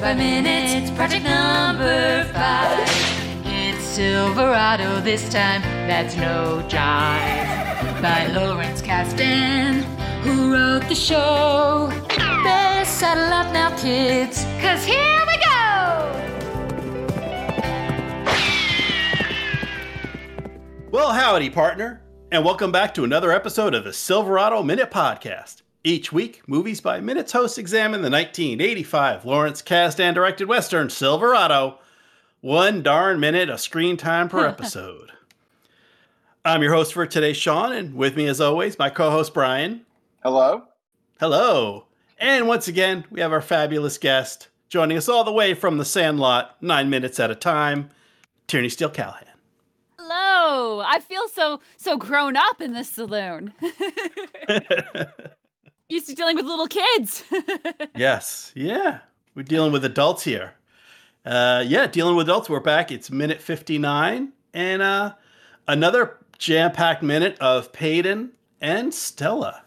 By Minutes, project number five. It's Silverado this time, that's no jive. By Lawrence Kasdan, who wrote the show. Best saddle up now, kids, cause here we go! Well, howdy, partner, and welcome back to another episode of the Silverado Minute Podcast. Each week, Movies by Minutes hosts examine the 1985 Lawrence Kasdan directed Western Silverado, one darn minute of screen time per episode. I'm your host for today, Sean, and with me, as always, my co host, Brian. Hello. Hello. And once again, we have our fabulous guest joining us all the way from the Sandlot, nine minutes at a time, Tierney Steele Callahan. Hello. I feel so so grown up in this saloon. Used to dealing with little kids. yes, yeah. We're dealing with adults here. Uh, yeah, dealing with adults. We're back. It's minute 59 and uh, another jam packed minute of Paden and Stella.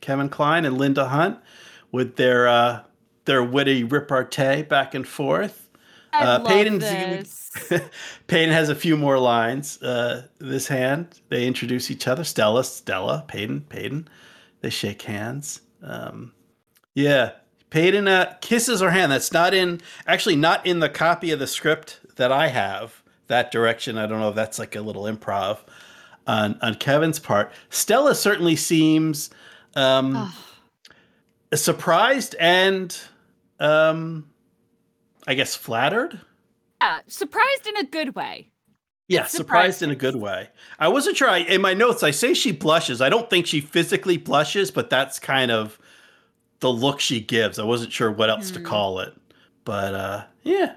Kevin Kline and Linda Hunt with their uh, their witty repartee back and forth. I Uh, love Paden's- this. Paden has a few more lines. Uh, this hand, they introduce each other. Stella, Stella, Paden, Paden. They shake hands. Um, yeah, Paden uh, kisses her hand. That's not in, actually, not in the copy of the script that I have. That direction. I don't know if that's like a little improv on on Kevin's part. Stella certainly seems um, Ugh. surprised and, um, I guess, flattered. Yeah, surprised in a good way. Yeah, It's surprised in a good way. I wasn't sure. I, in my notes, I say she blushes. I don't think she physically blushes, but that's kind of the look she gives. I wasn't sure what else to Hmm. call it, but uh, yeah,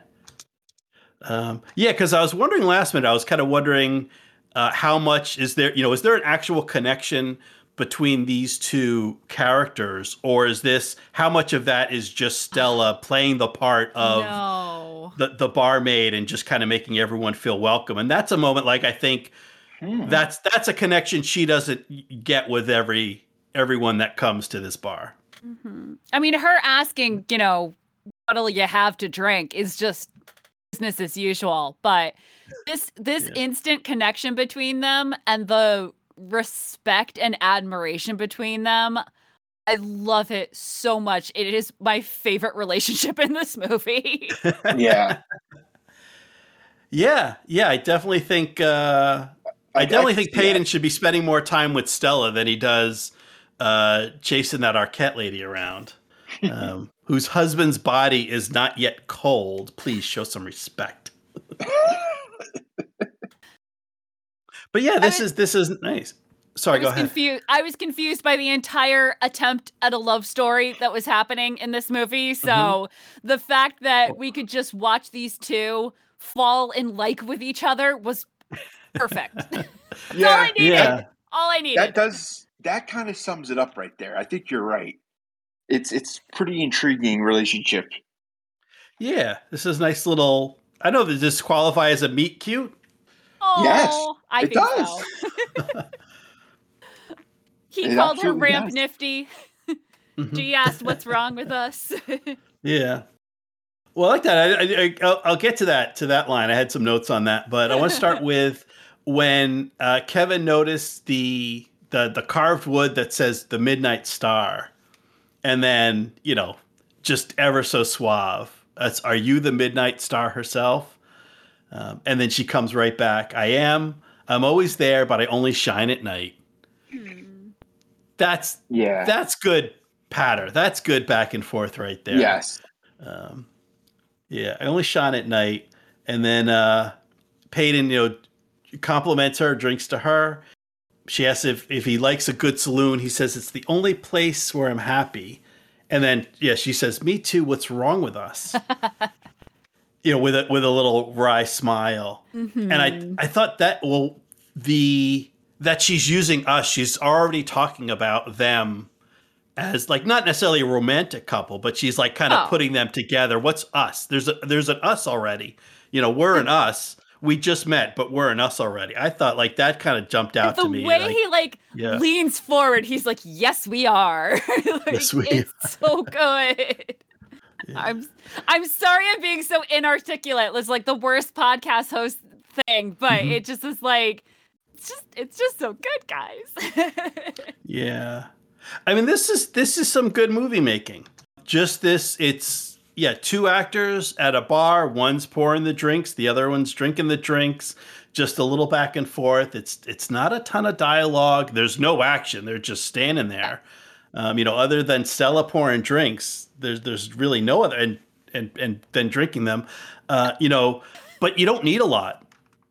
um, yeah. Because I was wondering last minute. I was kind of wondering uh, how much is there? You know, is there an actual connection between these two characters, or is this how much of that is just Stella playing the part of? no. the the barmaid and just kind of making everyone feel welcome. And that's a moment like I think Hmm. that's that's a connection she doesn't get with every everyone that comes to this bar. Mhm. I mean, her asking, you know, what'll you have to drink is just business as usual. But this this Yeah. instant connection between them and the respect and admiration between them, I love it so much. It is my favorite relationship in this movie. yeah. Yeah, yeah, I definitely think uh, I, definitely think Paden should be spending more time with Stella than he does uh, chasing that Arquette lady around. Um, whose husband's body is not yet cold. Please show some respect. but yeah, this mean- is this is nice. Sorry, I go was ahead. confused. I was confused by the entire attempt at a love story that was happening in this movie. So Mm-hmm. the fact that we could just watch these two fall in like with each other was perfect. That's all Yeah. I needed. Yeah. All I needed. That does that kind of sums it up right there. I think you're right. It's it's pretty intriguing relationship. Yeah, this is nice little. I don't know. Does this qualify as a meet cute? Oh, Yes, I it think does. so. he It called her ramp does. nifty. Mhm. She asked what's wrong with us. Yeah. Well, I like that. I, I, I, I'll, I'll get to that to that line. I had some notes on that, but I want to start with when uh, Kevin noticed the the the carved wood that says the Midnight Star, and then you know, just ever so suave. That's are you the Midnight Star herself? Um, and then she comes right back. I am. I'm always there, but I only shine at night. That's Yeah. that's good patter. That's good back and forth right there. Yes. Um, yeah, I only shine at night, and then uh, Paden, you know, compliments her, drinks to her. She asks if if he likes a good saloon. He says it's the only place where I'm happy. And then yeah, she says, "Me too. What's wrong with us?" you know, with a with a little wry smile. And I mm-hmm. I thought that well the that she's using us. She's already talking about them as like not necessarily a romantic couple, but she's like kind of Oh. putting them together. What's us? There's a there's an us already. You know, we're an us. We just met, but we're an us already. I thought like that kind of jumped out the to me. The way like, he like yeah. leans forward, he's like, "Yes, we are." like, Yes, we it's so good. I'm I'm sorry I'm being so inarticulate. It's like the worst podcast host thing, but Mhm. it just is like it's just it's just so good, guys. Yeah. I mean this is this is some good movie making. Just this it's yeah, two actors at a bar, one's pouring the drinks, the other one's drinking the drinks, just a little back and forth. It's it's not a ton of dialogue. There's no action. They're just standing there. Um, you know, other than Stella pouring drinks, there's there's really no other and and and then drinking them. Uh, you know, but you don't need a lot.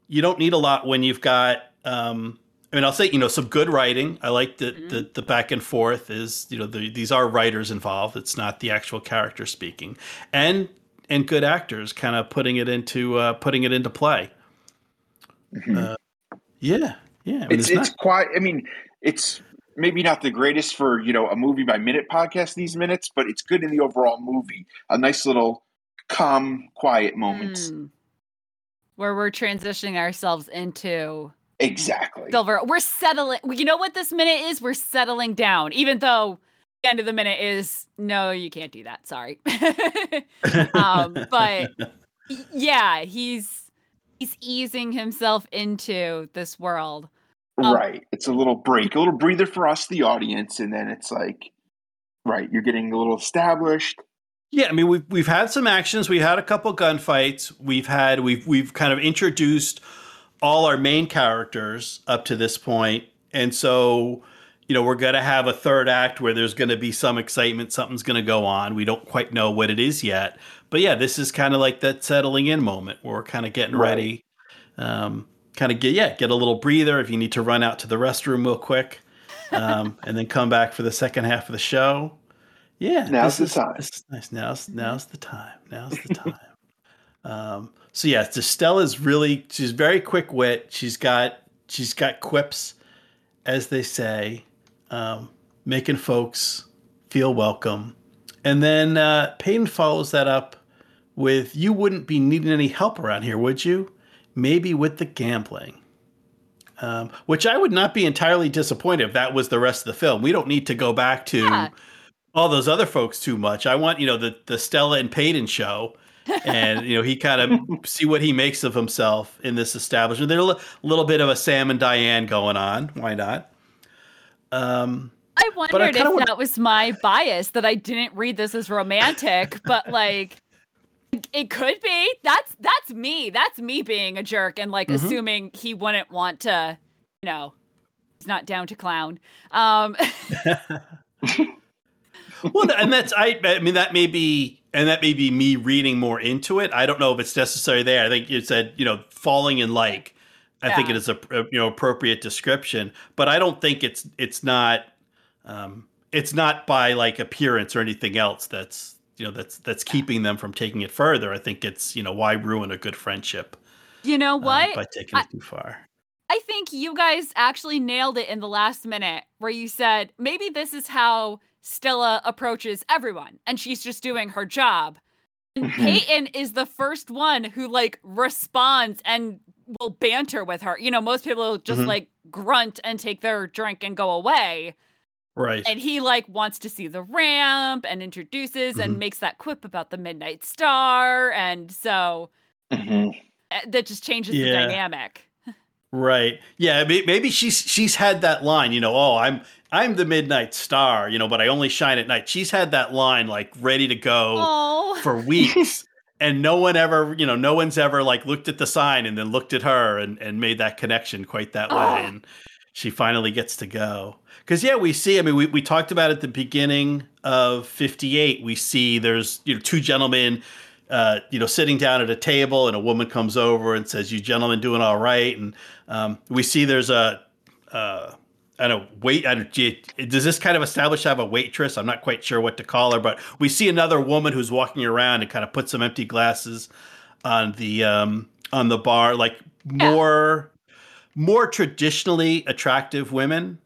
You don't need a lot when you've got um, I mean, I'll say you know some good writing. I like the the, the back and forth is you know the, these are writers involved. It's not the actual character speaking, and and good actors kind of putting it into uh, putting it into play. Uh, yeah, yeah. I mean, it's it's it's not- quite. I mean, it's maybe not the greatest for you know a movie by minute podcast these minutes, but it's good in the overall movie. A nice little calm, quiet moment Mm. Where we're transitioning ourselves into Exactly. silver. We're settling. You know what this minute is? We're settling down, even though the end of the minute is no, you can't do that. Sorry. um, but yeah, he's he's easing himself into this world. Um, right. It's a little break, a little breather for us, the audience, and then it's like, right, you're getting a little established. Yeah, I mean we've we've had some actions. We had a couple gunfights. We've had we've we've kind of introduced all our main characters up to this point, and so you know we're going to have a third act where there's going to be some excitement. Something's going to go on. We don't quite know what it is yet, but yeah, this is kind of like that settling in moment where we're kind of getting Right. ready. Um, kind of get yeah, get a little breather if you need to run out to the restroom real quick, um, and then come back for the second half of the show. Yeah, Now's this the is- time. This is nice. Now's now's the time. Now's the time. um, so yeah, so Stella's really she's very quick wit. She's got she's got quips, as they say, um, making folks feel welcome. And then uh, Paden follows that up with, "You wouldn't be needing any help around here, would you? Maybe with the gambling." Um, which I would not be entirely disappointed if that was the rest of the film. We don't need to go back to Yeah. all those other folks too much. I want you know the the Stella and Paden show, and you know he kind of see what he makes of himself in this establishment. There's a little bit of a Sam and Diane going on. Why not? Um, I I wondered if kinda that was my bias that I didn't read this as romantic, but like it could be. That's that's me. That's me being a jerk and like Mhm. assuming he wouldn't want to, you know, he's not down to clown. Um well, and that's I. I mean, that may be, and that may be me reading more into it. I don't know if it's necessary there. I think you said, you know, falling in like. I think it is a, a, you know appropriate description, but I don't think it's it's not um, it's not by like appearance or anything else that's you know that's that's keeping them from taking it further. I think it's you know why ruin a good friendship you know um, what? by taking I- it too far. I think you guys actually nailed it in the last minute where you said maybe this is how Stella approaches everyone and she's just doing her job. And. Paden is the first one who like responds and will banter with her. You know, most people just Mhm. like grunt and take their drink and go away. Right. And he like wants to see the ramp and introduces Mhm. and makes that quip about the Midnight Star. And so Mhm. uh, that just changes the dynamic. Right. Yeah. Maybe she's she's had that line. You know, oh, I'm I'm the midnight star. You know, but I only shine at night. She's had that line like ready to go Oh. for weeks, and no one ever, you know, no one's ever like looked at the sign and then looked at her and and made that connection quite that way. Oh. And she finally gets to go. Because yeah, we see. I mean, we we talked about at the beginning of '58. We see there's you know two gentlemen uh, you know, sitting down at a table, and a woman comes over and says, "You gentlemen doing all right?" And um, we see there's a, uh, I don't know, wait. I don't, does this kind of establish I have a waitress? I'm not quite sure what to call her, but we see another woman who's walking around and kind of puts some empty glasses on the um, on the bar, like more more traditionally attractive women,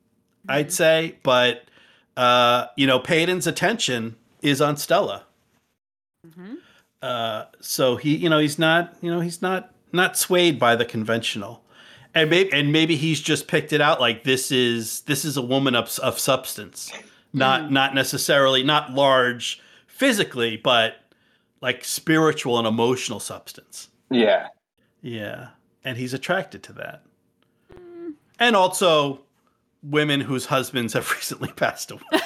I'd say. But uh, you know, Paden's attention is on Stella. Mhm. Uh, so he, you know, he's not, you know, he's not not swayed by the conventional, and maybe and maybe he's just picked it out like this is this is a woman of of substance, not Mm. not necessarily not large physically, but like spiritual and emotional substance. Yeah. Yeah. And he's attracted to that. And also women whose husbands have recently passed away.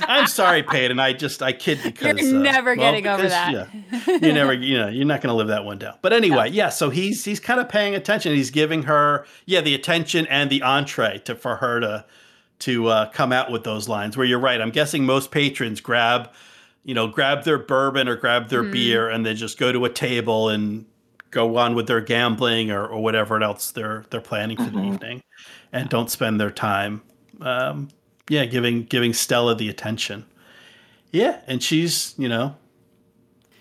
I'm sorry, Paden. I just I kid because You're uh, never well, getting over that. Yeah, you never, you know, you're not going to live that one down. But anyway, yeah. So he's he's kind of paying attention. He's giving her, yeah, the attention and the entree to for her to to uh, come out with those lines. Where you're right. I'm guessing most patrons grab, you know, grab their bourbon or grab their Mhm. beer and then just go to a table and go on with their gambling or, or whatever else they're they're planning for the Mhm. evening, and don't spend their time, um, yeah, giving giving Stella the attention. Yeah, and she's you know,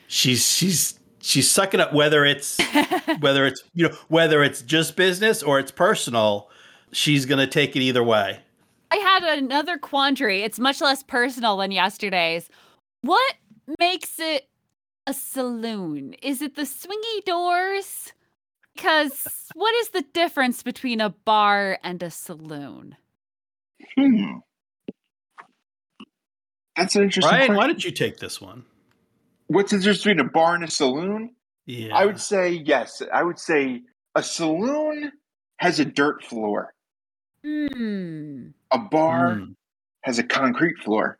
she's she's she's sucking up whether it's whether it's you know whether it's just business or it's personal. She's gonna take it either way. I had another quandary. It's much less personal than yesterday's. What makes it a saloon? Is it the swingy doors? Because what is the difference between a bar and a saloon? Hmm. That's an interesting. Ryan, question. why don't you take this one? What's the difference between a bar and a saloon? Yeah, I would say yes. I would say a saloon has a dirt floor. Hmm. A bar Mm. has a concrete floor.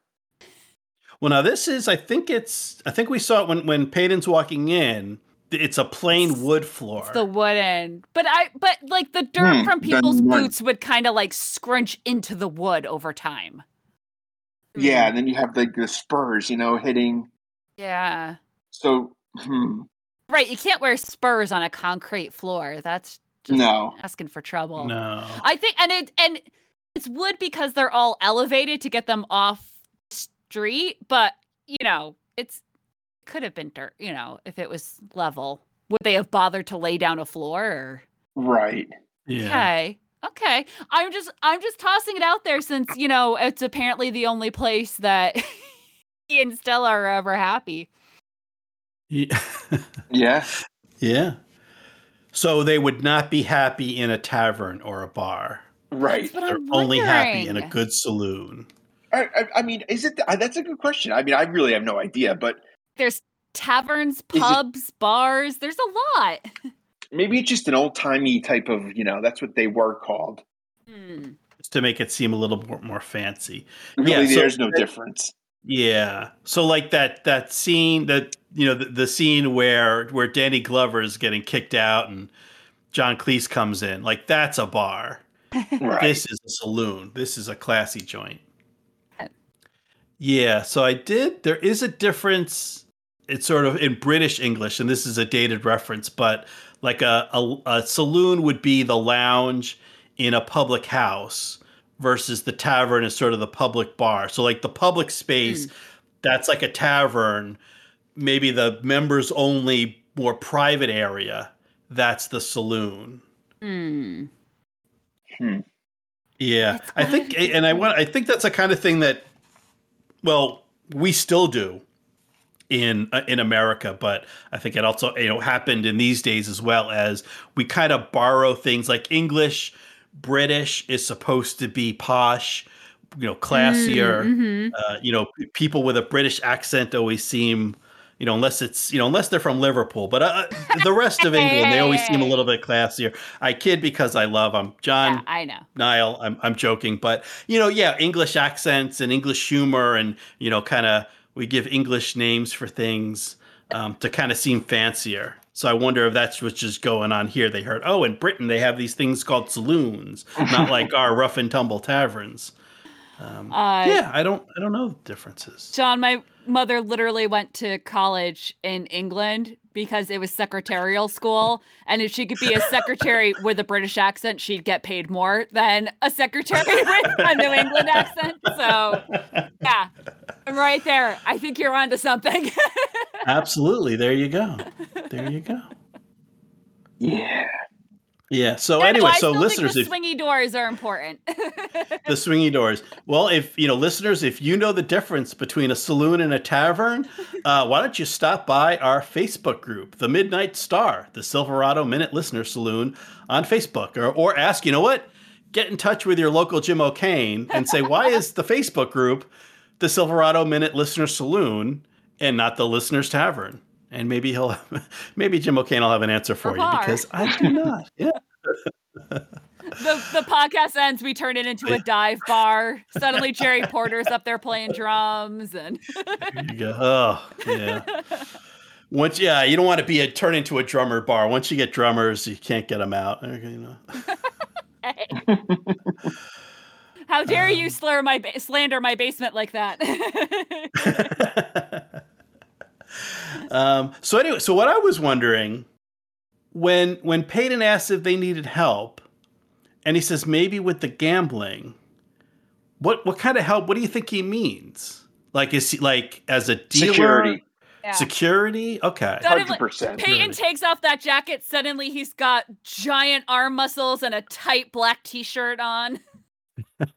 Well, now this is. I think it's. I think we saw it when when Paden's walking in. It's a plain wood floor. It's the wooden. But I but like the dirt Hmm, from people's boots would kind of like scrunch into the wood over time. Yeah, and then you have like the spurs, you know, hitting. Yeah. So, hmm, Right, you can't wear spurs on a concrete floor. That's just no, asking for trouble. no. I think and it and it's wood because they're all elevated to get them off street, but you know, it's could have been dirt, you know, if it was level. Would they have bothered to lay down a floor or right. Yeah. Okay. Okay. I'm just I'm just tossing it out there since, you know, it's apparently the only place that he and Stella are ever happy. Yeah. Yeah, yeah. So they would not be happy in a tavern or a bar. right. That's what They're I'm only happy in a good saloon. I, I, I mean, is it? uh, That's a good question. I mean, I really have no idea, but There's taverns, it- pubs, bars. There's a lot. maybe it's just an old timey type of, you know, that's what they were called. Hmm. Just to make it seem a little more, more fancy. Really, Yeah, so- there's no difference. Yeah. So like that that scene that you know the, the scene where where Danny Glover is getting kicked out and John Cleese comes in. Like that's a bar. Right. This is a saloon. This is a classy joint. Yeah, so I did. There is a difference. It's sort of in British English, and this is a dated reference, but like a, a, a saloon would be the lounge in a public house versus the tavern is sort of the public bar. So, like the public space, that's like a tavern. Maybe the members only, more private area, that's the saloon. Hmm. Hmm. Yeah, I think, and I want, I think that's a kind of thing that, well, we still do in uh, in America, but I think it also you know happened in these days as well as we kind of borrow things like English, British is supposed to be posh, you know, classier. Mhm. Uh, you know, people with a British accent always seem. You know, unless it's you know, unless they're from Liverpool, but uh, the rest of England, they always seem a little bit classier. I kid because I love them. John, Yeah, I know. Niall, I'm I'm joking, but you know, yeah, English accents and English humor, and you know, kind of we give English names for things um, to kind of seem fancier. So I wonder if that's what's just going on here. They heard, oh, in Britain they have these things called saloons, not like our rough and tumble taverns. Um, Uh, yeah, I don't I don't know the differences. John, my mother literally went to college in England because it was secretarial school. And if she could be a secretary with a British accent, she'd get paid more than a secretary with a New England accent. So, yeah, I'm right there. I think you're onto something. Absolutely, there you go, there you go. Yeah. Yeah. So anyway, so listeners, the swingy doors are important. the swingy doors. Well, if you know, listeners, if you know the difference between a saloon and a tavern, uh, why don't you stop by our Facebook group, the Midnight Star, the Silverado Minute Listener Saloon on Facebook, or or ask, you know what, get in touch with your local Jim O'Kane and say, why is the Facebook group the Silverado Minute Listener Saloon? and not the listener's tavern. And maybe he'll, maybe Jim O'Kane will have an answer for Or you bar. because I do not. Yeah. The the podcast ends, we turn it into a dive bar. Suddenly Jerry Porter's up there playing drums and You go, oh, yeah. Once, yeah, you don't want to be a turn into a drummer bar. Once you get drummers, you can't get them out. Okay, You know. Hey. How dare you um. slur my ba- slander my basement like that? Um, so anyway, so what I was wondering when when Paden asked if they needed help, and he says maybe with the gambling, what what kind of help? What do you think he means? Like is he like as a dealer? Security, Yeah. Security? Okay. That- hundred percent. Paden Good. takes off that jacket. Suddenly, he's got giant arm muscles and a tight black T-shirt on.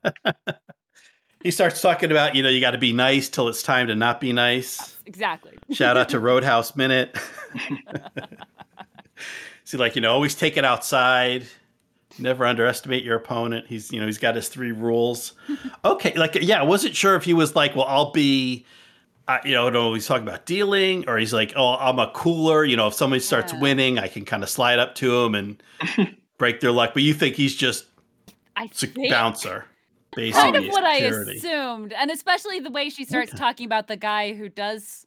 He starts talking about, you know, you got to be nice till it's time to not be nice. Exactly. Shout out to Roadhouse Minute. See, like, you know, always take it outside. Never underestimate your opponent. He's, you know, he's got his three rules. Okay. Like, yeah, I wasn't sure if he was like, well, I'll be, uh, you know, no, he's talking about dealing, or he's like, oh, I'm a cooler. You know, if somebody starts Yeah. winning, I can kind of slide up to him and break their luck. But you think he's just I a think bouncer, basically. kind of what security. I assumed, and especially the way she starts talking about the guy who does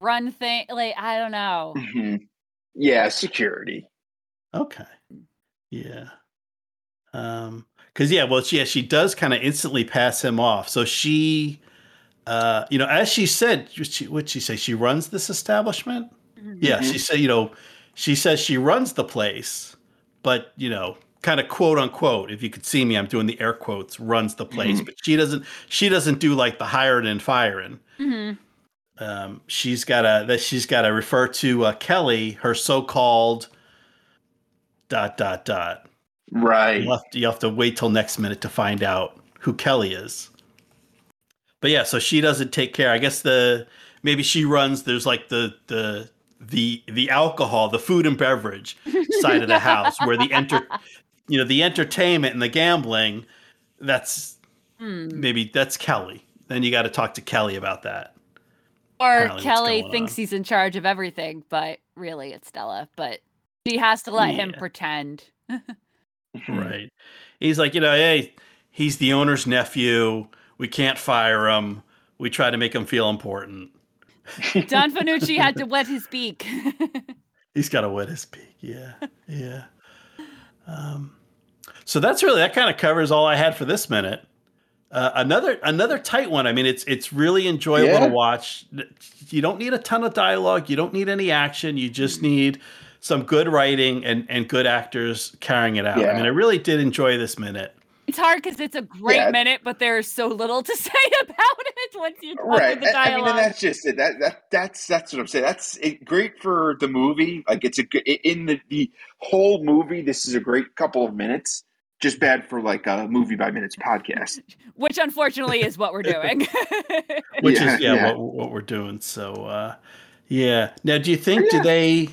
run thing. Like I don't know. Mhm. Yeah, security. Okay. Yeah. Um cuz yeah, well she yeah, she does kind of instantly pass him off. So she uh you know, as she said, she what she say she runs this establishment? Yeah, Mhm. she said, you know, she says she runs the place, but you know, kind of quote unquote, if you could see me, I'm doing the air quotes, runs the place, but she doesn't she doesn't do like the hiring and firing. Mhm. um, she's got to that she's got to refer to uh, Kelly, her so-called dot dot dot. Right. You'll have, to, you'll have to wait till next minute to find out who Kelly is. But yeah, so she doesn't take care. I guess the maybe she runs. There's like the the the the alcohol, the food and beverage side of the house where the enter, you know, the entertainment and the gambling. That's Hmm. maybe that's Kelly. Then you got to talk to Kelly about that. Or apparently Kelly thinks on. he's in charge of everything, but really it's Stella. But she has to let him pretend. Right. He's like, you know, hey, he's the owner's nephew. We can't fire him. We try to make him feel important. Don Fanucci had to wet his beak. He's got to wet his beak. Yeah. Yeah. Um, so that's really that kind of covers all I had for this minute. Uh, another another tight one. I mean, it's it's really enjoyable Yeah. to watch. You don't need a ton of dialogue. You don't need any action. You just need some good writing and and good actors carrying it out. I mean, I really did enjoy this minute. It's hard because it's a great Yeah. minute, but there's so little to say about it once you talk right. with the I- I mean, dialogue. and that's just it. That that that's that's what I'm saying. That's it, great for the movie. Like it's a good in the the whole movie. This is a great couple of minutes. Just bad for like a movie by minutes podcast. which unfortunately is what we're doing. which Yeah, is yeah, yeah. What, what we're doing so uh yeah now do you think do they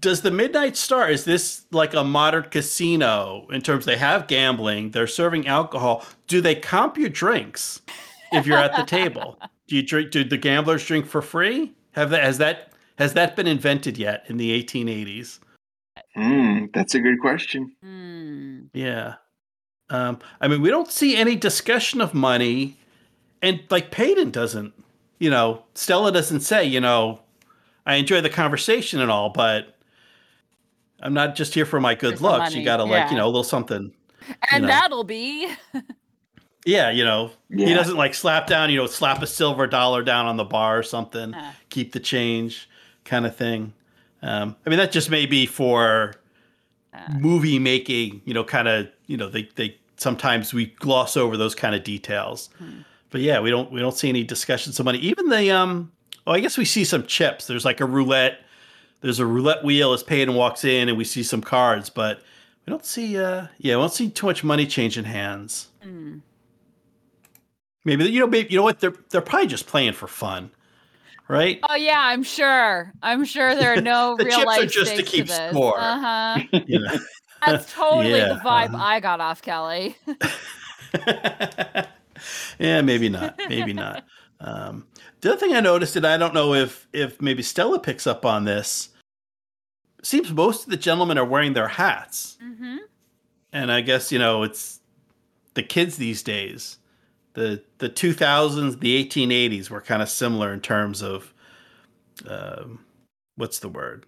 does the midnight star is this like a modern casino in terms they have gambling they're serving alcohol do they comp your drinks if you're at the table do you drink do the gamblers drink for free have that has that has that been invented yet in the 1880s Hmm, that's a good question. Hmm. Yeah. Um, I mean, we don't see any discussion of money, and like Paden doesn't, you know, Stella doesn't say, you know, I enjoy the conversation and all, but I'm not just here for my good Just the looks. You got to like, you know, a little something. And know. that'll be Yeah, you know, he doesn't like slap down, you know, slap a silver dollar down on the bar or something, Uh. keep the change kind of thing. Um, I mean, that just may be for Uh. movie making, you know, kind of, you know, they, they sometimes we gloss over those kind of details. Hmm. But yeah, we don't we don't see any discussions of money. Even the um oh I guess we see some chips. There's like a roulette. There's a roulette wheel as Paden walks in and we see some cards, but we don't see uh yeah, we don't see too much money changing hands. Hmm. Maybe you know, maybe you know what? They're they're probably just playing for fun, right? Oh yeah, I'm sure. I'm sure there are no The real chips are just to keep this. score. Uh huh. You know. That's totally Yeah, the vibe uh-huh. I got off Kelly. yeah, maybe not. Maybe not. Um, the other thing I noticed, and I don't know if if maybe Stella picks up on this, seems most of the gentlemen are wearing their hats, Mm-hmm. and I guess you know it's the kids these days. the The two thousands, the eighteen eighties were kind of similar in terms of, um, what's the word?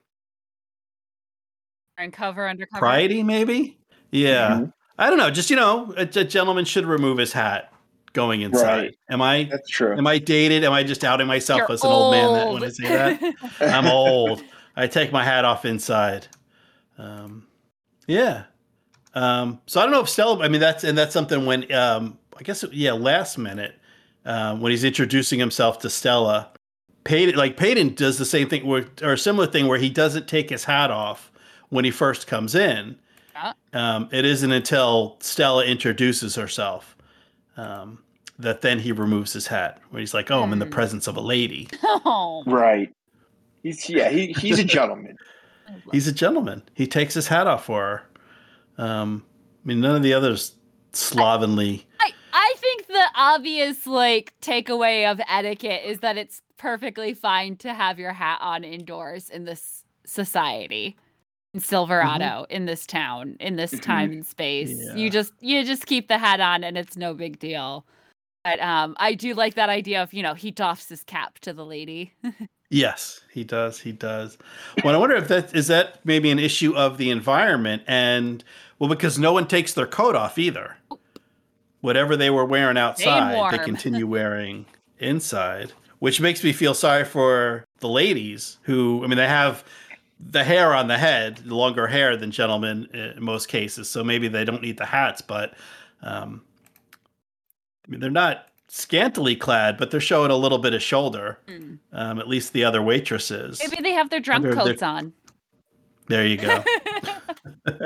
And cover undercover. Priety, maybe. Yeah, Mhm. I don't know. Just you know, a, a gentleman should remove his hat going inside. Right. Am I That's true. am I dated? Am I just outing myself You're as an old, man that, when I say that? I'm old. I take my hat off inside. Um, yeah. Um, so I don't know if Stella. I mean, that's and that's something when um, I guess yeah, last minute um, when he's introducing himself to Stella, Paden like Paden does the same thing where, or a similar thing where he doesn't take his hat off when he first comes in. Yeah. Um, it isn't until Stella introduces herself um, that then he removes his hat. Where he's like, "Oh, I'm in the Hmm. presence of a lady." Oh. Right. He's yeah. He he's a gentleman. He's a gentleman. He takes his hat off for her. Um, I mean, none of the others slovenly. I, I think the obvious like takeaway of etiquette is that it's perfectly fine to have your hat on indoors in this society in Silverado in this town in this Mhm. time and space Yeah. you just you just keep the hat on and it's no big deal but um I do like that idea of you know he doffs his cap to the lady Yes, he does. He does. Well, I wonder if that is that maybe an issue of the environment and well, because no one takes their coat off either. Whatever they were wearing outside, they continue wearing inside, which makes me feel sorry for the ladies who, I mean, they have the hair on the head, longer hair than gentlemen in most cases, so maybe they don't need the hats, but um, I mean, they're not scantily clad, but they're showing a little bit of shoulder. Mm. Um, at least the other waitresses. maybe they have their drunk Wonder if coats on There you go.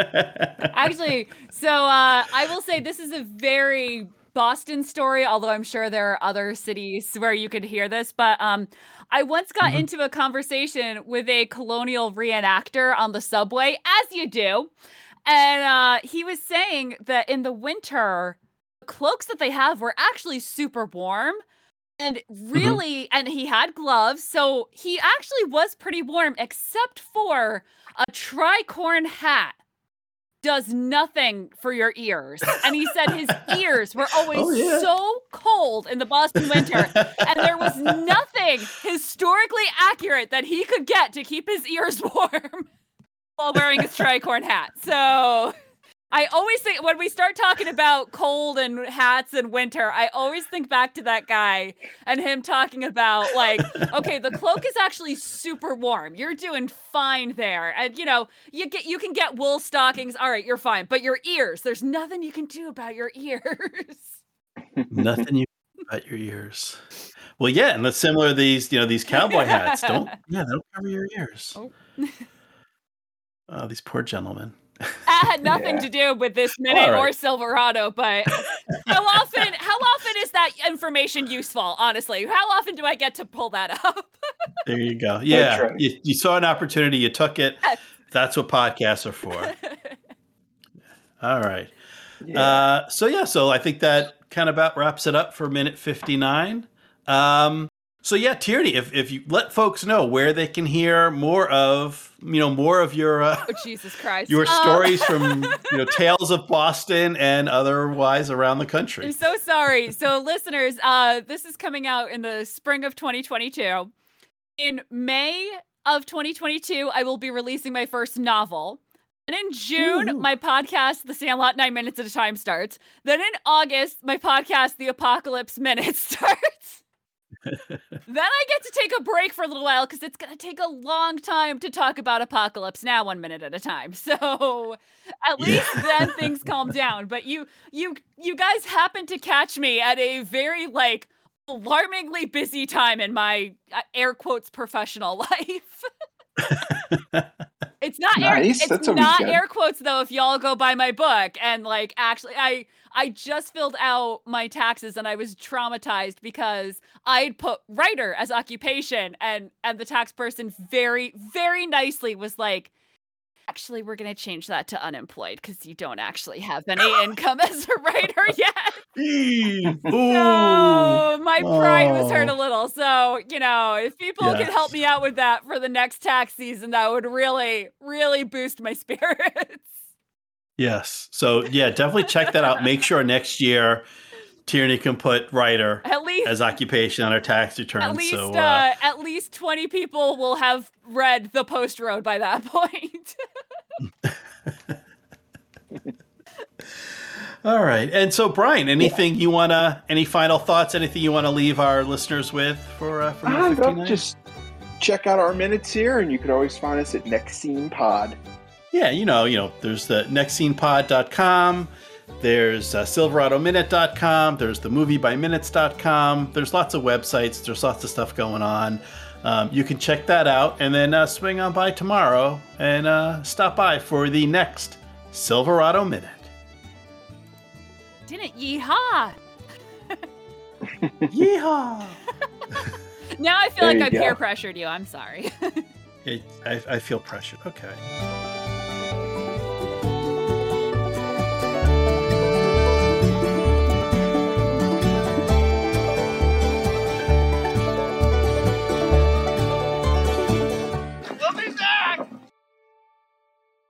Actually, so uh, I will say this is a very Boston story, although I'm sure there are other cities where you could hear this. But um, I once got Mhm. into a conversation with a colonial reenactor on the subway, as you do. And uh, he was saying that in the winter, the cloaks that they have were actually super warm. And mm-hmm. really, and he had gloves. So he actually was pretty warm, except for a tricorn hat does nothing for your ears. And he said his ears were always Oh, yeah. so cold in the Boston winter. And there was nothing historically accurate that he could get to keep his ears warm while wearing his tricorn hat. So I always think when we start talking about cold and hats and winter, I always think back to that guy and him talking about like, okay, the cloak is actually super warm. You're doing fine there. And you know, you get you can get wool stockings. All right, you're fine. But your ears, there's nothing you can do about your ears. Nothing you about your ears. Well, yeah, and that's similar. to These, you know, these cowboy hats don't. Yeah, they don't cover your ears. Oh. Oh, these poor gentlemen. That had nothing Yeah. to do with this minute All right. or Silverado, but how often how often is that information useful, honestly? How often do I get to pull that up? There you go. Yeah, right. you, you saw an opportunity, you took it. That's what podcasts are for. All right. Yeah. Uh, so yeah, so I think that kind of about wraps it up for minute fifty nine. Um, so yeah, Tierney, if if you let folks know where they can hear more of you know more of your uh, oh Jesus Christ. your Um, stories from you know tales of Boston and otherwise around the country. I'm so sorry. So, listeners, uh, this is coming out in the spring of 2022. In May of 2022, I will be releasing my first novel. And in June, Ooh. my podcast, The Sandlot Nine Minutes at a Time, starts. Then in August, my podcast, The Apocalypse Minute, starts. then I get to take a break for a little while because it's going to take a long time to talk about Apocalypse Now, one minute at a time. So at Yeah. least then things calm down. But you, you, you guys happen to catch me at a very like alarmingly busy time in my uh, air quotes professional life. It's not air, Nice, it's that's not air quotes though. If y'all go buy my book and like actually, I I just filled out my taxes and I was traumatized because I'd put writer as occupation and and the tax person very very nicely was like, actually we're gonna change that to unemployed because you don't actually have any income as a writer yet. So my pride was hurt a Oh. little. So, you know, if people could help me out with that for the next tax season, that would really, really boost my spirits. Yes. So yeah, definitely check that out. Make sure next year Tierney can put writer At least as occupation on her tax return. at least so uh, uh, at least 20 people will have read the post road by that point. all right. And so Brian, anything you wanna any final thoughts, anything you wanna leave our listeners with for uh, for I Minute don't know, 59? just check out our minutes here, and you can always find us at Next Scene Pod. Yeah, you know, you know, there's the nextscenepod.com, there's uh, silveradominute.com, there's the moviebyminutes.com. There's lots of websites, there's lots of stuff going on. Um, you can check that out and then uh, swing on by tomorrow and uh, stop by for the next Silverado Minute. Didn't yeehaw. Yeehaw! Now I feel There like I peer pressured you. I'm sorry. I, I, I feel pressured. Okay.